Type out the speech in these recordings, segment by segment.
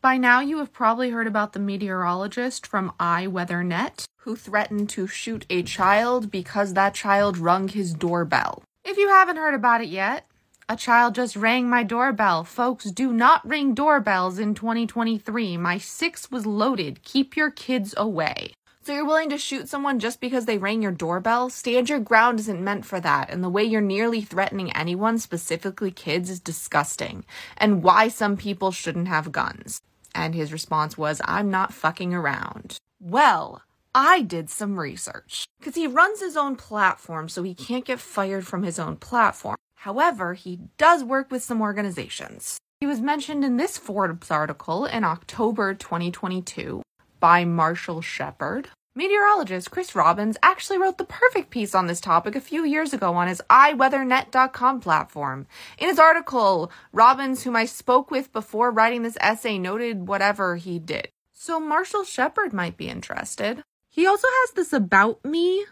By now, you have probably heard about the meteorologist from iWeatherNet who threatened to shoot a child because that child rung his doorbell. If you haven't heard about it yet, a child just rang my doorbell. Folks, do not ring doorbells in 2023. My six was loaded. Keep your kids away. So you're willing to shoot someone just because they rang your doorbell? Stand your ground isn't meant for that, and the way you're nearly threatening anyone, specifically kids, is disgusting. And why some people shouldn't have guns. And his response was, I'm not fucking around. Well, I did some research. Because he runs his own platform, so he can't get fired from his own platform. However, he does work with some organizations. He was mentioned in this Forbes article in October 2022 by Marshall Shepherd. Meteorologist Chris Robbins actually wrote the perfect piece on this topic a few years ago on his iWeatherNet.com platform. In his article, Robbins, whom I spoke with before writing this essay, noted whatever he did. So Marshall Shepherd might be interested. He also has this about me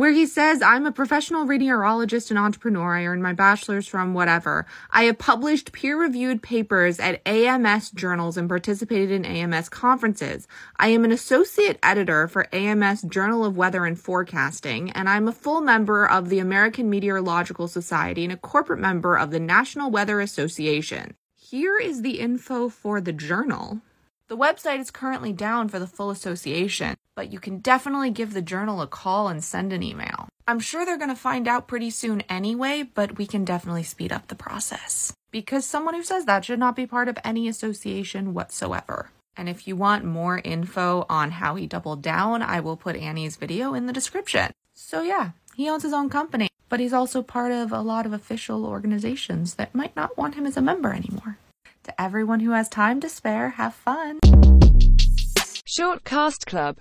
where he says, I'm a professional radiologist and entrepreneur. I earned my bachelor's from whatever. I have published peer reviewed papers at AMS journals and participated in AMS conferences. I am an associate editor for AMS Journal of Weather and Forecasting, and I'm a full member of the American Meteorological Society and a corporate member of the National Weather Association. Here is the info for the journal. The website is currently down for the full association, but you can definitely give the journal a call and send an email. I'm sure they're going to find out pretty soon anyway, but we can definitely speed up the process. Because someone who says that should not be part of any association whatsoever. And if you want more info on how he doubled down, I will put Annie's video in the description. So, yeah, he owns his own company, but he's also part of a lot of official organizations that might not want him as a member anymore. To everyone who has time to spare, have fun. Short Cast Club